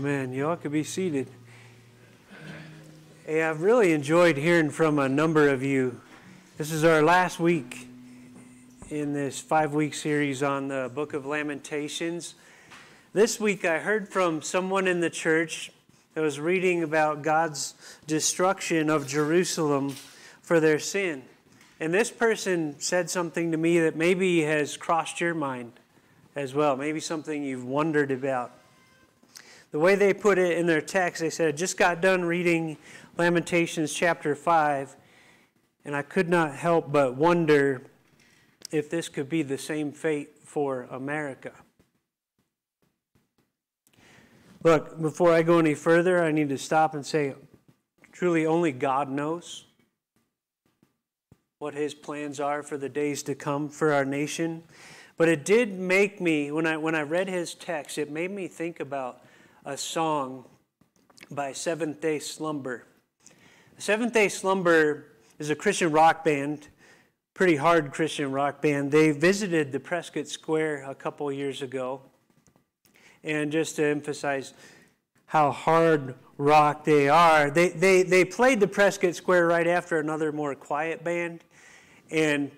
Man, y'all could be seated. Hey, I've really enjoyed hearing from a number of you. This is our last week in this five week series on the book of Lamentations. This week I heard from someone in the church that was reading about God's destruction of Jerusalem for their sin. And this person said something to me that maybe has crossed your mind as well, maybe something you've wondered about. The way they put it in their text, they said, just got done reading Lamentations chapter 5, and I could not help but wonder if this could be the same fate for America. Look, before I go any further, I need to stop and say truly only God knows what his plans are for the days to come for our nation. But it did make me, when I, when I read his text, it made me think about a song by Seventh Day Slumber. Seventh Day Slumber is a Christian rock band, pretty hard Christian rock band. They visited the Prescott Square a couple years ago. And just to emphasize how hard rock they are, they, they, they played the Prescott Square right after another more quiet band. And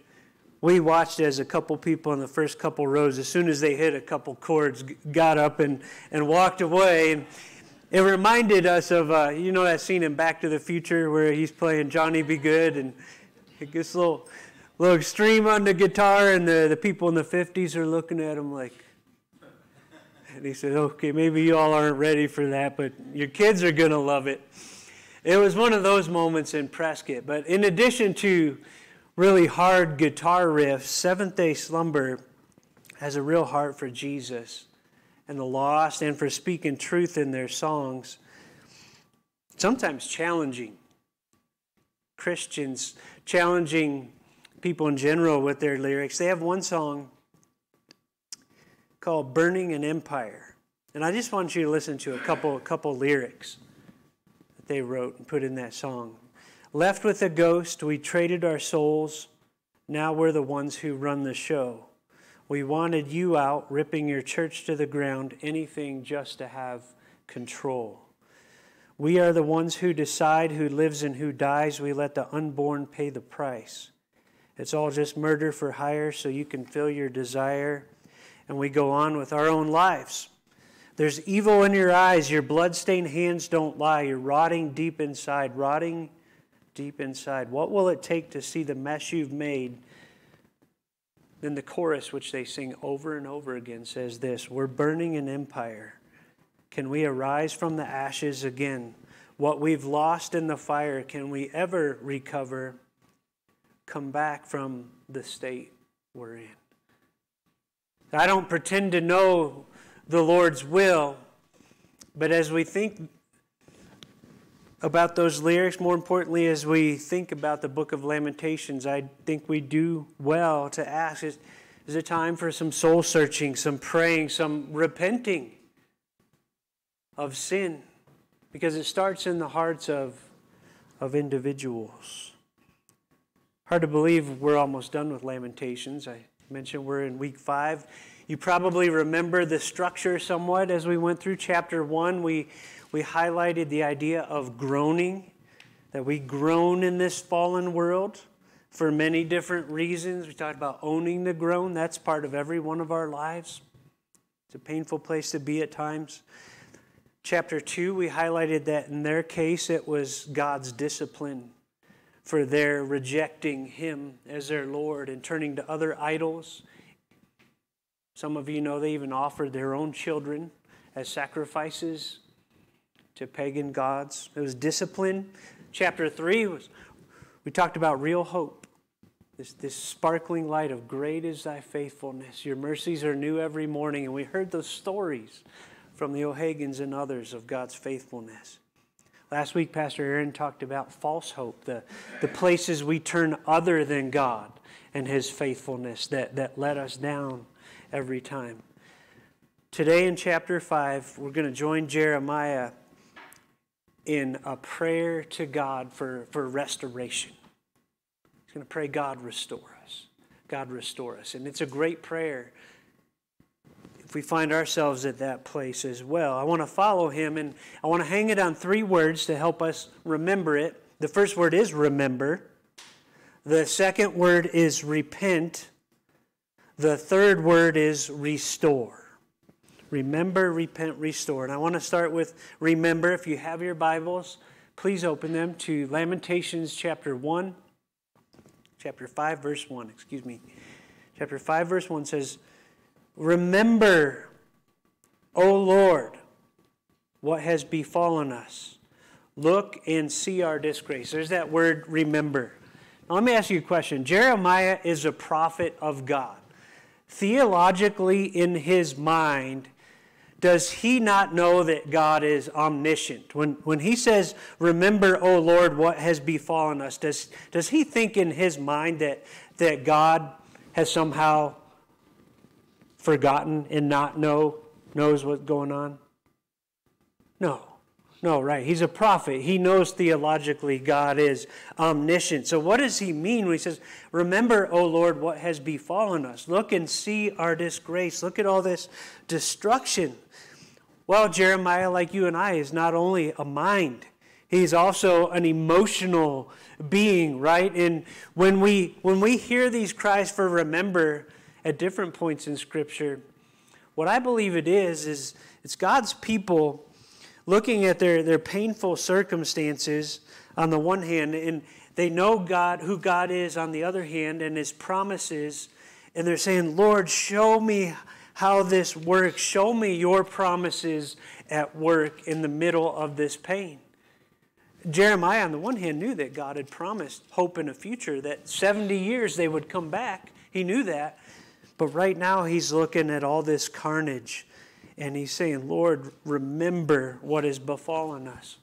we watched as a couple people in the first couple rows, as soon as they hit a couple chords, got up and, and walked away. And it reminded us of, uh, you know, that scene in Back to the Future where he's playing Johnny B. Goode and it gets a little, little extreme on the guitar, and the, the people in the 50s are looking at him like, and he said, okay, maybe you all aren't ready for that, but your kids are going to love it. It was one of those moments in Prescott. But in addition to really hard guitar riffs, Seventh day Slumber has a real heart for Jesus and the lost and for speaking truth in their songs. Sometimes challenging Christians, challenging people in general with their lyrics. They have one song called Burning an Empire. And I just want you to listen to a couple, a couple lyrics that they wrote and put in that song. Left with a ghost, we traded our souls. Now we're the ones who run the show. We wanted you out, ripping your church to the ground, anything just to have control. We are the ones who decide who lives and who dies. We let the unborn pay the price. It's all just murder for hire so you can fill your desire. And we go on with our own lives. There's evil in your eyes. Your bloodstained hands don't lie. You're rotting deep inside, rotting deep inside. What will it take to see the mess you've made? Then the chorus, which they sing over and over again, says this We're burning an empire. Can we arise from the ashes again? What we've lost in the fire, can we ever recover? Come back from the state we're in. I don't pretend to know the Lord's will, but as we think about those lyrics. More importantly, as we think about the book of Lamentations, I think we do well to ask is, is it time for some soul searching, some praying, some repenting of sin? Because it starts in the hearts of, of individuals. Hard to believe we're almost done with Lamentations. I mentioned we're in week five. You probably remember the structure somewhat as we went through chapter one. We we highlighted the idea of groaning, that we groan in this fallen world for many different reasons. We talked about owning the groan, that's part of every one of our lives. It's a painful place to be at times. Chapter 2, we highlighted that in their case, it was God's discipline for their rejecting Him as their Lord and turning to other idols. Some of you know they even offered their own children as sacrifices to pagan gods. It was discipline. Chapter 3 was we talked about real hope. This, this sparkling light of great is thy faithfulness. Your mercies are new every morning. And we heard those stories from the O'Hagans and others of God's faithfulness. Last week, Pastor Aaron talked about false hope, the, the places we turn other than God and his faithfulness that, that let us down every time. Today in chapter 5, we're going to join Jeremiah in a prayer to God for, for restoration. He's going to pray, God, restore us. God, restore us. And it's a great prayer. if we find ourselves at that place as well. I want to follow him and I want to hang it on three words to help us remember it. The first word is remember, the second word is repent, the third word is restore. Remember, repent, restore. And I want to start with remember. If you have your Bibles, please open them to Lamentations chapter 1, chapter 5, verse 1. Excuse me. Chapter 5, verse 1 says, Remember, O Lord, what has befallen us. Look and see our disgrace. There's that word, remember. Now, let me ask you a question. Jeremiah is a prophet of God. Theologically, in his mind, does he not know that God is omniscient? When, when he says, Remember, O Lord, what has befallen us, does, does he think in his mind that, that God has somehow forgotten and not know knows what's going on? No. No, right. He's a prophet. He knows theologically God is omniscient. So, what does he mean when he says, Remember, O Lord, what has befallen us? Look and see our disgrace. Look at all this destruction. Well, Jeremiah, like you and I, is not only a mind, he's also an emotional being, right? And when we, when we hear these cries for remember, at different points in Scripture. What I believe it is, is it's God's people looking at their, their painful circumstances on the one hand, and they know God, who God is on the other hand, and His promises, and they're saying, Lord, show me how this works. Show me your promises at work in the middle of this pain. Jeremiah, on the one hand, knew that God had promised hope in a future, that 70 years they would come back. He knew that. But right now, he's looking at all this carnage and he's saying, Lord, remember what has befallen us.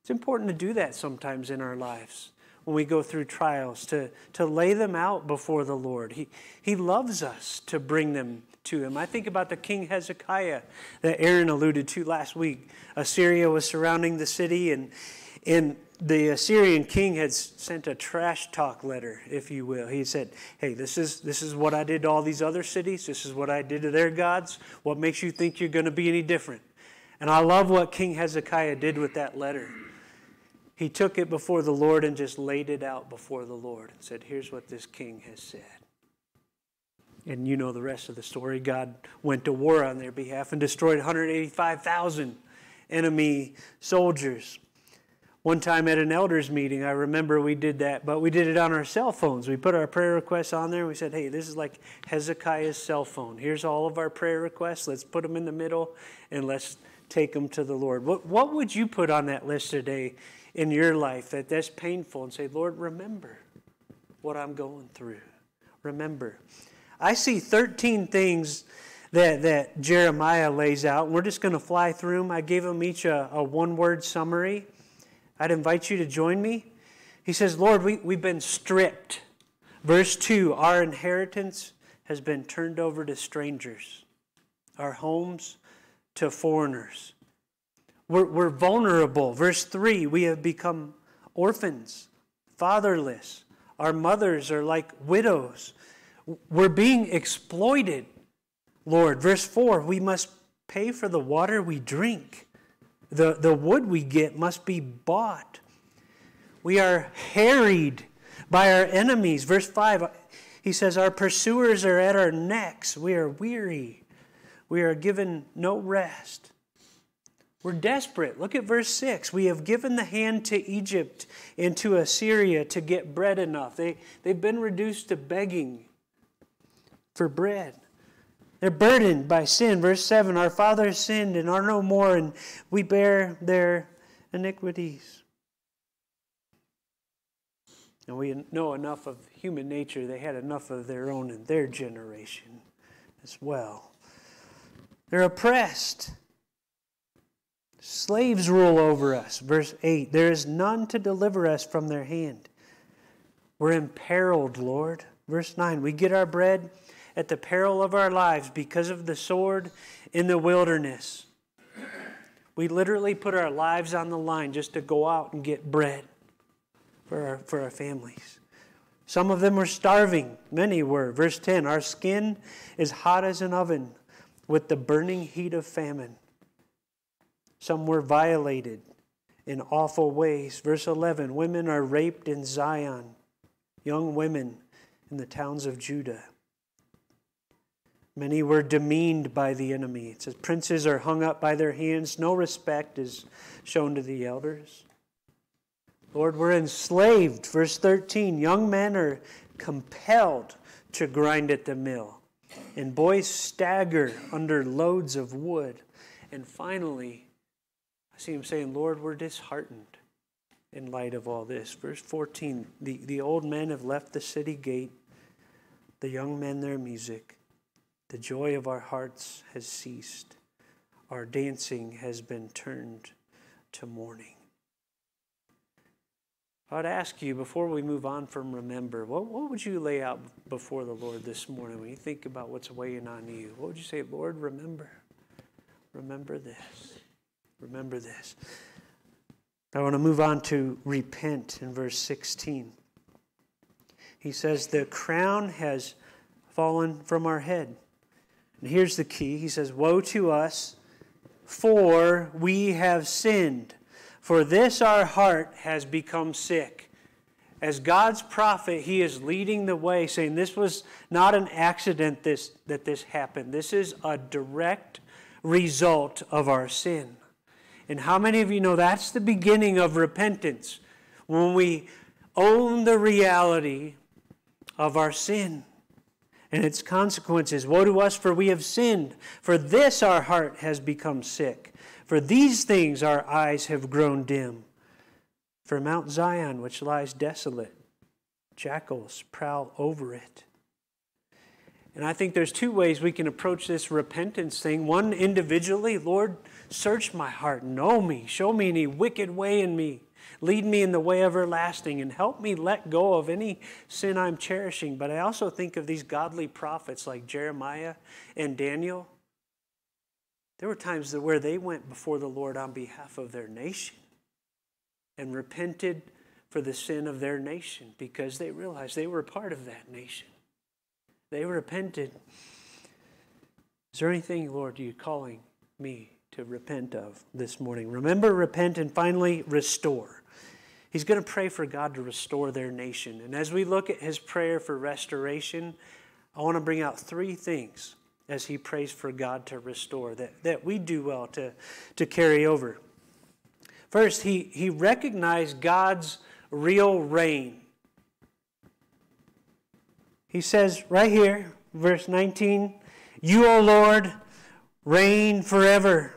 It's important to do that sometimes in our lives when we go through trials, to, to lay them out before the Lord. He, he loves us to bring them to Him. I think about the King Hezekiah that Aaron alluded to last week. Assyria was surrounding the city, and, and the Assyrian king had sent a trash talk letter, if you will. He said, Hey, this is, this is what I did to all these other cities. This is what I did to their gods. What makes you think you're going to be any different? And I love what King Hezekiah did with that letter. He took it before the Lord and just laid it out before the Lord and said, Here's what this king has said. And you know the rest of the story. God went to war on their behalf and destroyed 185,000 enemy soldiers. One time at an elders meeting, I remember we did that, but we did it on our cell phones. We put our prayer requests on there. We said, hey, this is like Hezekiah's cell phone. Here's all of our prayer requests. Let's put them in the middle and let's take them to the Lord. What, what would you put on that list today in your life that that's painful and say, Lord, remember what I'm going through? Remember. I see 13 things that, that Jeremiah lays out. We're just going to fly through them. I gave them each a, a one word summary. I'd invite you to join me. He says, Lord, we, we've been stripped. Verse 2 Our inheritance has been turned over to strangers, our homes to foreigners. We're, we're vulnerable. Verse 3 We have become orphans, fatherless. Our mothers are like widows. We're being exploited, Lord. Verse 4 We must pay for the water we drink. The, the wood we get must be bought. We are harried by our enemies. Verse 5, he says, Our pursuers are at our necks. We are weary. We are given no rest. We're desperate. Look at verse 6. We have given the hand to Egypt and to Assyria to get bread enough. They, they've been reduced to begging for bread. They're burdened by sin. Verse 7 Our fathers sinned and are no more, and we bear their iniquities. And we know enough of human nature, they had enough of their own in their generation as well. They're oppressed. Slaves rule over us. Verse 8 There is none to deliver us from their hand. We're imperiled, Lord. Verse 9 We get our bread at the peril of our lives because of the sword in the wilderness. We literally put our lives on the line just to go out and get bread for our, for our families. Some of them were starving, many were. Verse 10 Our skin is hot as an oven, with the burning heat of famine. Some were violated in awful ways. Verse 11 Women are raped in Zion, young women in the towns of Judah. Many were demeaned by the enemy. It says, Princes are hung up by their hands. No respect is shown to the elders. Lord, we're enslaved. Verse 13 Young men are compelled to grind at the mill, and boys stagger under loads of wood. And finally, I see him saying, Lord, we're disheartened in light of all this. Verse 14 the, the old men have left the city gate, the young men their music. The joy of our hearts has ceased. Our dancing has been turned to mourning. I'd ask you before we move on from remember, what, what would you lay out before the Lord this morning when you think about what's weighing on you? What would you say, Lord, remember? Remember this. Remember this. I want to move on to repent in verse 16. He says, The crown has fallen from our head. And here's the key He says, Woe to us, for we have sinned. For this our heart has become sick. As God's prophet, he is leading the way, saying this was not an accident this, that this happened. This is a direct result of our sin. And how many of you know that's the beginning of repentance? When we own the reality of our sin and its consequences. Woe to us, for we have sinned. For this our heart has become sick. For these things our eyes have grown dim. For Mount Zion, which lies desolate, jackals prowl over it. And I think there's two ways we can approach this repentance thing. One, individually, Lord, search my heart, know me, show me any wicked way in me, lead me in the way everlasting, and help me let go of any sin I'm cherishing. But I also think of these godly prophets like Jeremiah and Daniel there were times where they went before the Lord on behalf of their nation and repented for the sin of their nation because they realized they were a part of that nation. They repented. Is there anything, Lord, you calling me to repent of this morning? Remember, repent, and finally, restore. He's going to pray for God to restore their nation. And as we look at his prayer for restoration, I want to bring out three things as he prays for God to restore, that, that we do well to, to carry over. First, he, he recognized God's real reign. He says right here, verse 19, You, O Lord, reign forever.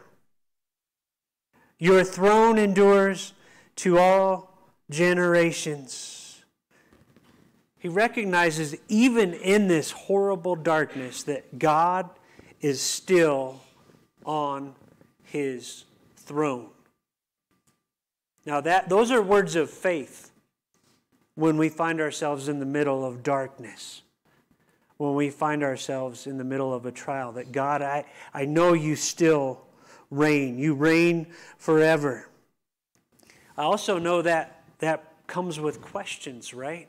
Your throne endures to all generations. He recognizes, even in this horrible darkness, that God is still on his throne. Now, that, those are words of faith when we find ourselves in the middle of darkness, when we find ourselves in the middle of a trial. That God, I, I know you still reign. You reign forever. I also know that that comes with questions, right?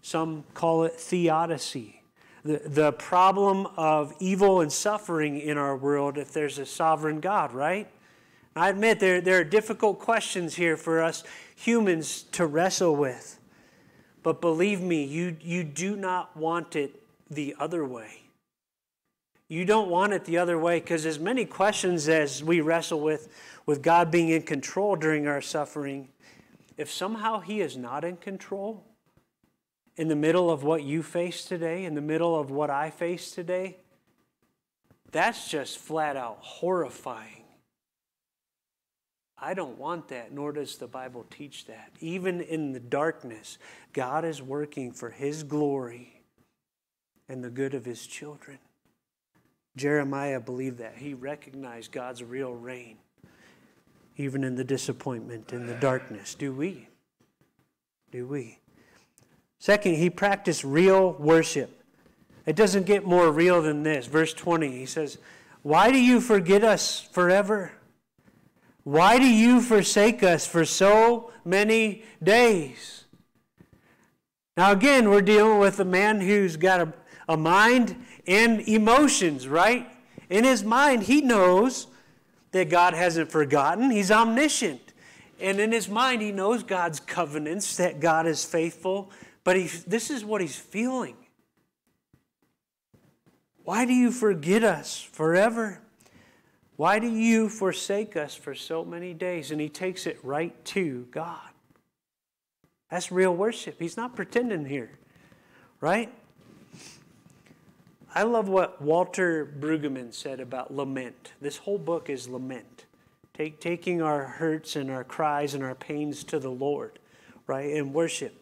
Some call it theodicy. The, the problem of evil and suffering in our world if there's a sovereign God, right? I admit there, there are difficult questions here for us humans to wrestle with. But believe me, you, you do not want it the other way. You don't want it the other way because, as many questions as we wrestle with, with God being in control during our suffering, if somehow He is not in control, in the middle of what you face today, in the middle of what I face today, that's just flat out horrifying. I don't want that, nor does the Bible teach that. Even in the darkness, God is working for His glory and the good of His children. Jeremiah believed that. He recognized God's real reign, even in the disappointment, in the darkness. Do we? Do we? Second, he practiced real worship. It doesn't get more real than this. Verse 20, he says, Why do you forget us forever? Why do you forsake us for so many days? Now, again, we're dealing with a man who's got a, a mind and emotions, right? In his mind, he knows that God hasn't forgotten. He's omniscient. And in his mind, he knows God's covenants, that God is faithful. But he, this is what he's feeling. Why do you forget us forever? Why do you forsake us for so many days? And he takes it right to God. That's real worship. He's not pretending here, right? I love what Walter Brueggemann said about lament. This whole book is lament. Take, taking our hurts and our cries and our pains to the Lord, right? And worship.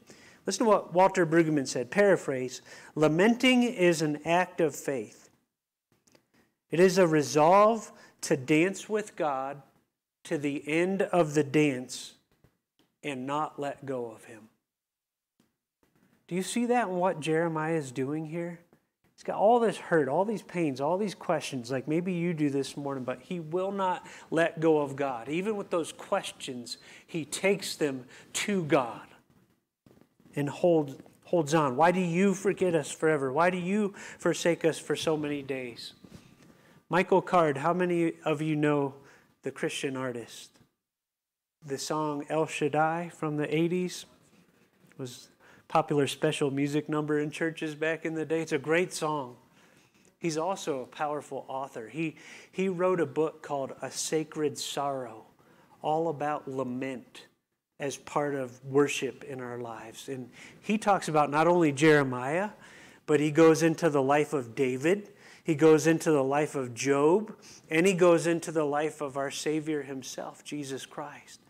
Listen to what Walter Brueggemann said. Paraphrase Lamenting is an act of faith, it is a resolve to dance with God to the end of the dance and not let go of Him. Do you see that in what Jeremiah is doing here? He's got all this hurt, all these pains, all these questions, like maybe you do this morning, but he will not let go of God. Even with those questions, he takes them to God and hold, holds on. Why do you forget us forever? Why do you forsake us for so many days? Michael Card, how many of you know the Christian artist? The song El Shaddai from the 80s was popular special music number in churches back in the day. It's a great song. He's also a powerful author. He, he wrote a book called A Sacred Sorrow, all about lament as part of worship in our lives. And he talks about not only Jeremiah, but he goes into the life of David, he goes into the life of Job, and he goes into the life of our Savior himself, Jesus Christ.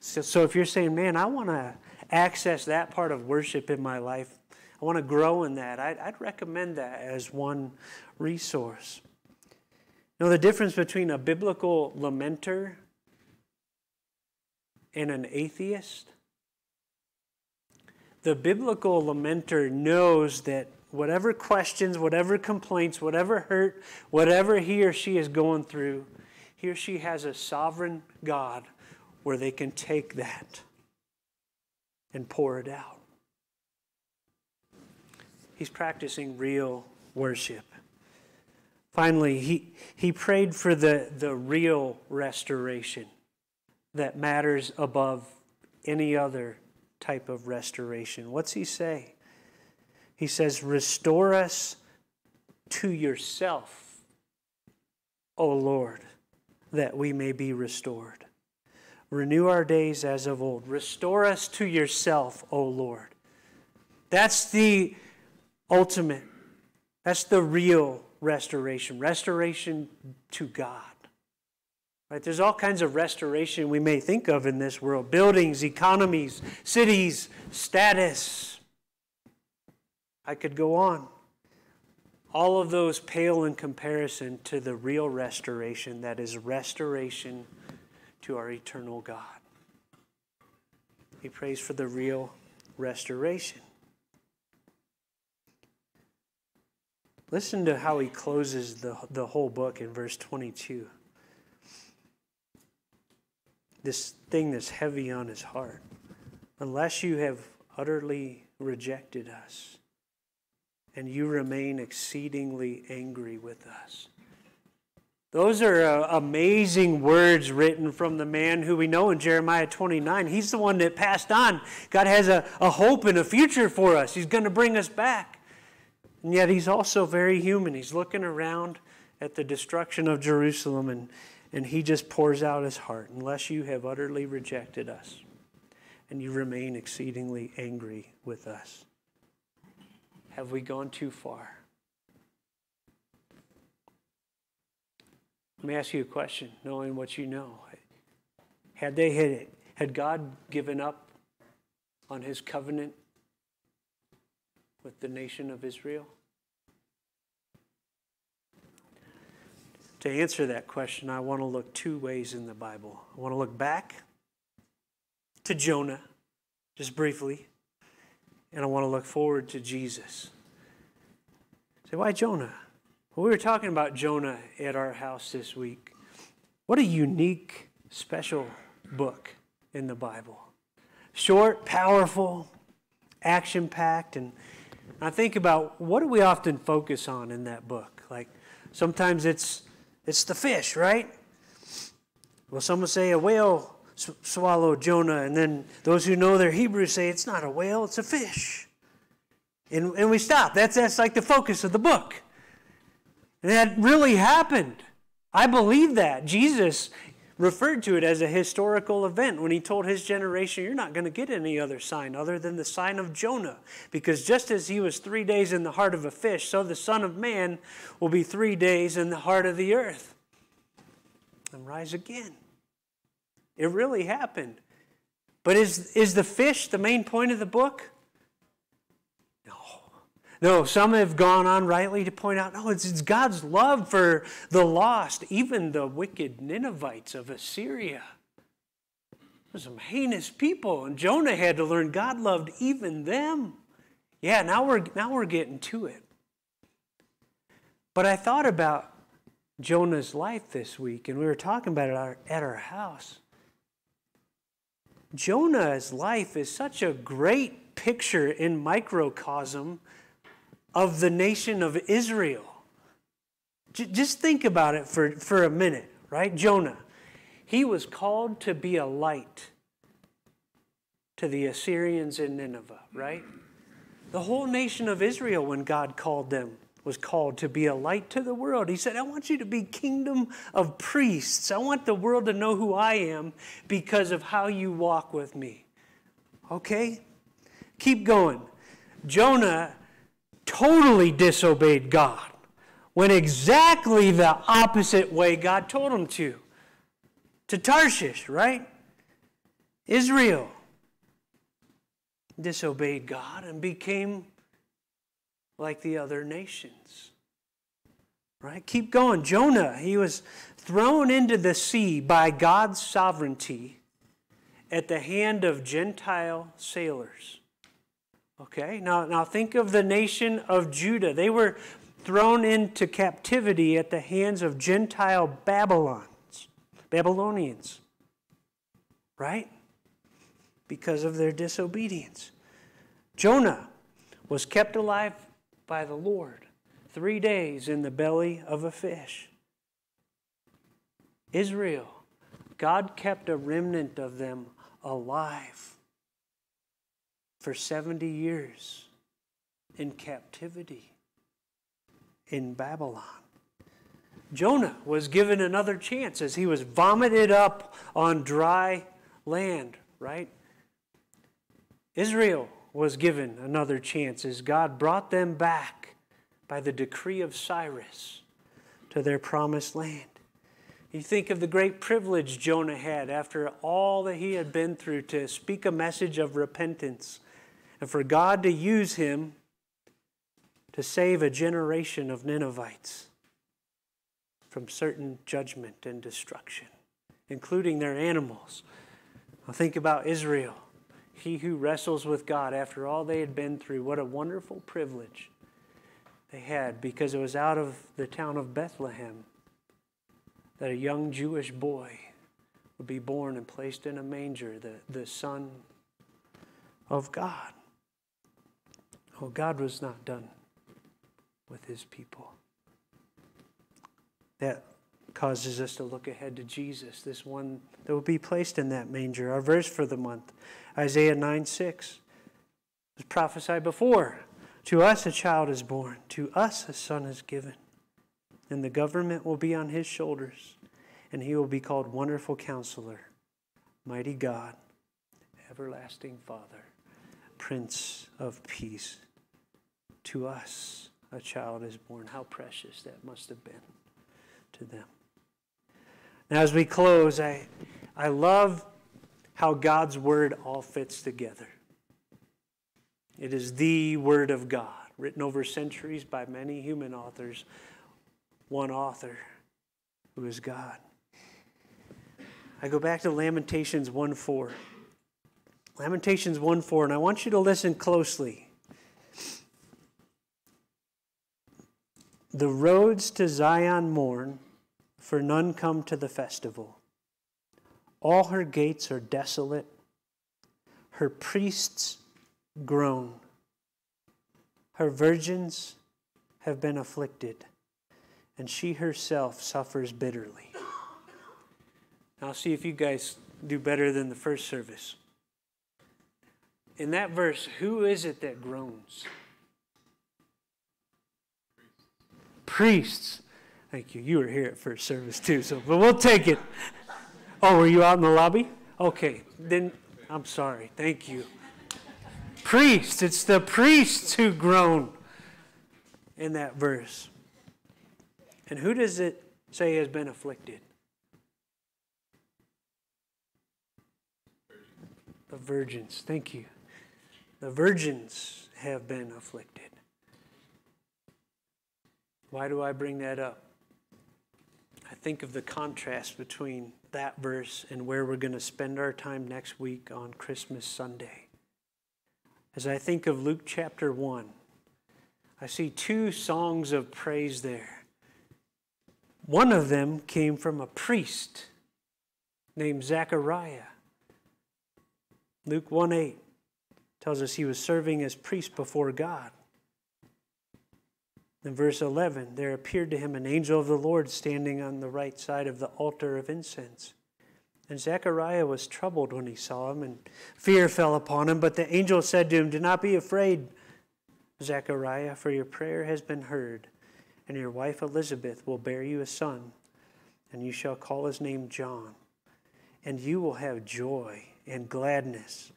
So, so if you're saying, man, I want to access that part of worship in my life, I want to grow in that, I'd, I'd recommend that as one resource. You know, the difference between a biblical lamenter and an atheist? The biblical lamenter knows that whatever questions, whatever complaints, whatever hurt, whatever he or she is going through, he or she has a sovereign God where they can take that and pour it out. He's practicing real worship. Finally, he, he prayed for the, the real restoration that matters above any other type of restoration. What's he say? He says, Restore us to yourself, O Lord, that we may be restored. Renew our days as of old. Restore us to yourself, O Lord. That's the ultimate, that's the real restoration. Restoration to God. Right? There's all kinds of restoration we may think of in this world buildings, economies, cities, status, I could go on. All of those pale in comparison to the real restoration that is restoration to our eternal God. He prays for the real restoration. Listen to how he closes the, the whole book in verse 22. This thing that's heavy on his heart. Unless you have utterly rejected us and you remain exceedingly angry with us. Those are uh, amazing words written from the man who we know in Jeremiah 29. He's the one that passed on. God has a, a hope and a future for us. He's going to bring us back. And yet, he's also very human. He's looking around at the destruction of Jerusalem and, and he just pours out his heart. Unless you have utterly rejected us and you remain exceedingly angry with us. Have we gone too far? Let me ask you a question, knowing what you know. Had they hit it, had God given up on his covenant with the nation of Israel? To answer that question, I want to look two ways in the Bible. I want to look back to Jonah, just briefly, and I want to look forward to Jesus. Say, why Jonah? Well, we were talking about Jonah at our house this week. What a unique, special book in the Bible. Short, powerful, action packed. And I think about what do we often focus on in that book? Like sometimes it's It's the fish, right? Well, some would say a whale swallowed Jonah, and then those who know their Hebrew say it's not a whale, it's a fish. And, and we stop. That's, that's like the focus of the book. That really happened. I believe that. Jesus referred to it as a historical event when he told his generation, You're not going to get any other sign other than the sign of Jonah. Because just as he was three days in the heart of a fish, so the Son of Man will be three days in the heart of the earth and rise again. It really happened. But is, is the fish the main point of the book? No, some have gone on rightly to point out no, it's, it's God's love for the lost, even the wicked Ninevites of Assyria. Some heinous people, and Jonah had to learn God loved even them. Yeah, now we're, now we're getting to it. But I thought about Jonah's life this week, and we were talking about it at our, at our house. Jonah's life is such a great picture in microcosm of the nation of Israel. J- just think about it for, for a minute, right? Jonah, he was called to be a light to the Assyrians in Nineveh, right? The whole nation of Israel, when God called them, was called to be a light to the world. He said, I want you to be kingdom of priests. I want the world to know who I am because of how you walk with me. Okay? Keep going. Jonah totally disobeyed God, went exactly the opposite way God told him to. To Tarshish, right? Israel disobeyed God and became like the other nations. Right? Keep going. Jonah, he was thrown into the sea by God's sovereignty at the hand of Gentile sailors. Okay, now, now think of the nation of Judah. They were thrown into captivity at the hands of Gentile Babylons, Babylonians, right? Because of their disobedience. Jonah was kept alive by the Lord three days in the belly of a fish. Israel, God kept a remnant of them alive for 70 years in captivity in Babylon. Jonah was given another chance as he was vomited up on dry land, right? Israel was given another chance as God brought them back by the decree of Cyrus to their promised land. You think of the great privilege Jonah had after all that he had been through to speak a message of repentance and for God to use him to save a generation of Ninevites from certain judgment and destruction, including their animals. I think about Israel, he who wrestles with God after all they had been through. What a wonderful privilege they had because it was out of the town of Bethlehem that a young Jewish boy would be born and placed in a manger, the, the Son of God. Oh, God was not done with his people. That causes us to look ahead to Jesus, this one that will be placed in that manger. Our verse for the month, Isaiah 9 6, was prophesied before. To us a child is born, to us a son is given, and the government will be on his shoulders, and he will be called Wonderful Counselor, Mighty God, Everlasting Father, Prince of Peace to us a child is born. How precious that must have been to them. Now, as we close, I, I love how God's word all fits together. It is the word of God, written over centuries by many human authors, one author who is God. I go back to Lamentations 1 4. Lamentations 1 4, and I want you to listen closely. The roads to Zion mourn, for none come to the festival. All her gates are desolate, her priests groan. Her virgins have been afflicted, and she herself suffers bitterly. I'll see if you guys do better than the first service. In that verse, who is it that groans? Priests. Thank you. You were here at first service too, so but we'll take it. Oh, were you out in the lobby? Okay, then I'm sorry. Thank you. Priests. It's the priests who groan in that verse. And who does it say has been afflicted? The virgins. Thank you. The virgins have been afflicted. Why do I bring that up? I think of the contrast between that verse and where we're going to spend our time next week on Christmas Sunday. As I think of Luke chapter 1, I see two songs of praise there. One of them came from a priest named Zechariah. Luke 1 8 tells us he was serving as priest before God. In verse 11, there appeared to him an angel of the Lord standing on the right side of the altar of incense. And Zechariah was troubled when he saw him, and fear fell upon him. But the angel said to him, Do not be afraid, Zechariah, for your prayer has been heard, and your wife Elizabeth will bear you a son, and you shall call his name John. And you will have joy and gladness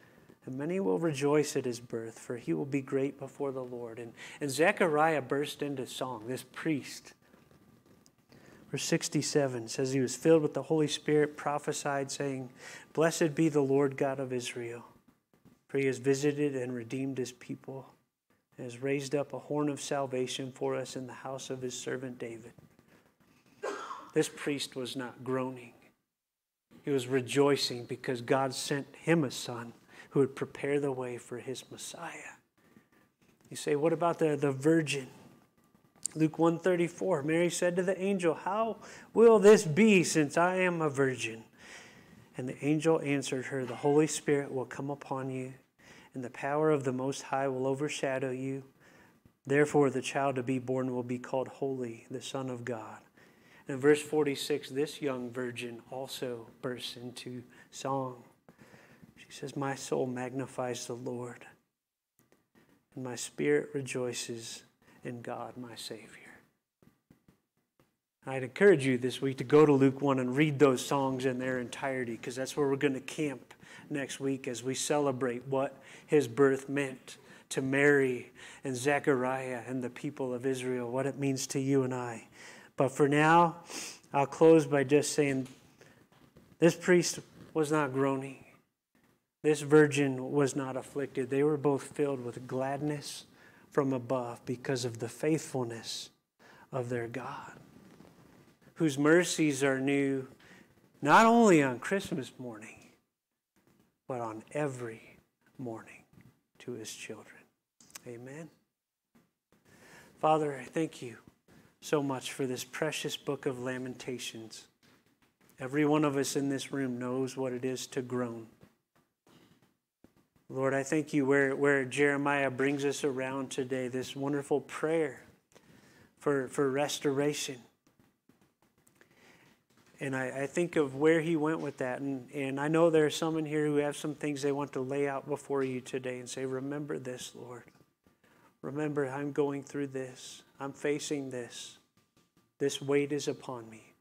and many will rejoice at his birth, for he will be great before the Lord. And, and Zechariah burst into song, this priest. Verse 67 says, He was filled with the Holy Spirit, prophesied, saying, Blessed be the Lord God of Israel, for he has visited and redeemed his people, and has raised up a horn of salvation for us in the house of his servant David. This priest was not groaning, he was rejoicing because God sent him a son who would prepare the way for his Messiah. You say, what about the, the virgin? Luke 134, Mary said to the angel, How will this be since I am a virgin? And the angel answered her, The Holy Spirit will come upon you, and the power of the Most High will overshadow you. Therefore, the child to be born will be called Holy, the Son of God. And in verse 46, this young virgin also bursts into song. She says, My soul magnifies the Lord, and my spirit rejoices in God, my Savior. I'd encourage you this week to go to Luke 1 and read those songs in their entirety because that's where we're going to camp next week as we celebrate what his birth meant to Mary and Zechariah and the people of Israel, what it means to you and I. But for now, I'll close by just saying this priest was not groaning. This virgin was not afflicted. They were both filled with gladness from above because of the faithfulness of their God, whose mercies are new not only on Christmas morning, but on every morning to his children. Amen. Father, I thank you so much for this precious book of Lamentations. Every one of us in this room knows what it is to groan. Lord, I thank you where, where Jeremiah brings us around today, this wonderful prayer for, for restoration. And I, I think of where he went with that. And, and I know there are some in here who have some things they want to lay out before you today and say, Remember this, Lord. Remember, I'm going through this. I'm facing this. This weight is upon me.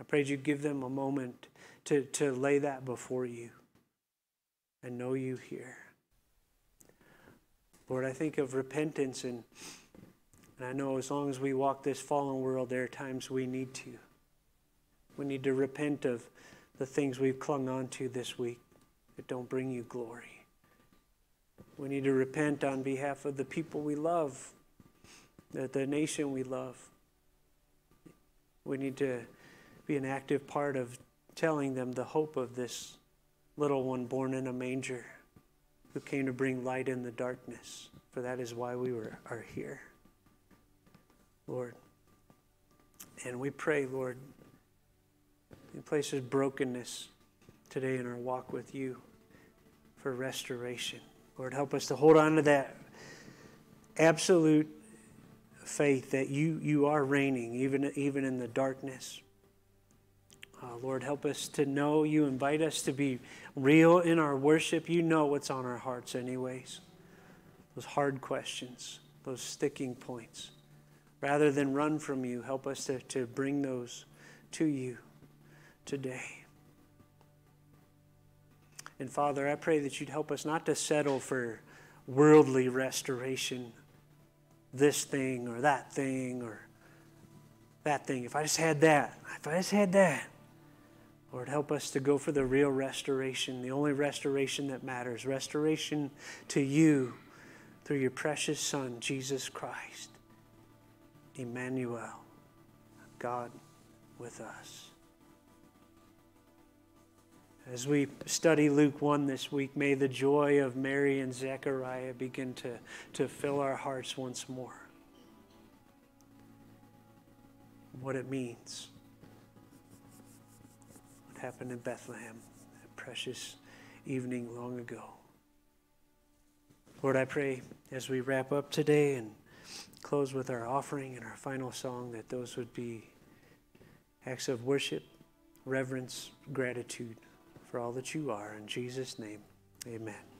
I pray you give them a moment to, to lay that before you and know you here. Lord, I think of repentance, and, and I know as long as we walk this fallen world, there are times we need to. We need to repent of the things we've clung on to this week that don't bring you glory. We need to repent on behalf of the people we love, the, the nation we love. We need to be an active part of telling them the hope of this little one born in a manger who came to bring light in the darkness, for that is why we were, are here. Lord. And we pray, Lord, in places brokenness today in our walk with you for restoration. Lord, help us to hold on to that absolute faith that you, you are reigning, even, even in the darkness. Uh, Lord, help us to know you. Invite us to be real in our worship. You know what's on our hearts, anyways. Those hard questions, those sticking points. Rather than run from you, help us to, to bring those to you today. And Father, I pray that you'd help us not to settle for worldly restoration, this thing or that thing or that thing. If I just had that, if I just had that. Lord, help us to go for the real restoration, the only restoration that matters restoration to you through your precious Son, Jesus Christ, Emmanuel, God with us. As we study Luke 1 this week, may the joy of Mary and Zechariah begin to, to fill our hearts once more. What it means. Happened in Bethlehem, that precious evening long ago. Lord, I pray as we wrap up today and close with our offering and our final song that those would be acts of worship, reverence, gratitude for all that you are. In Jesus' name, amen.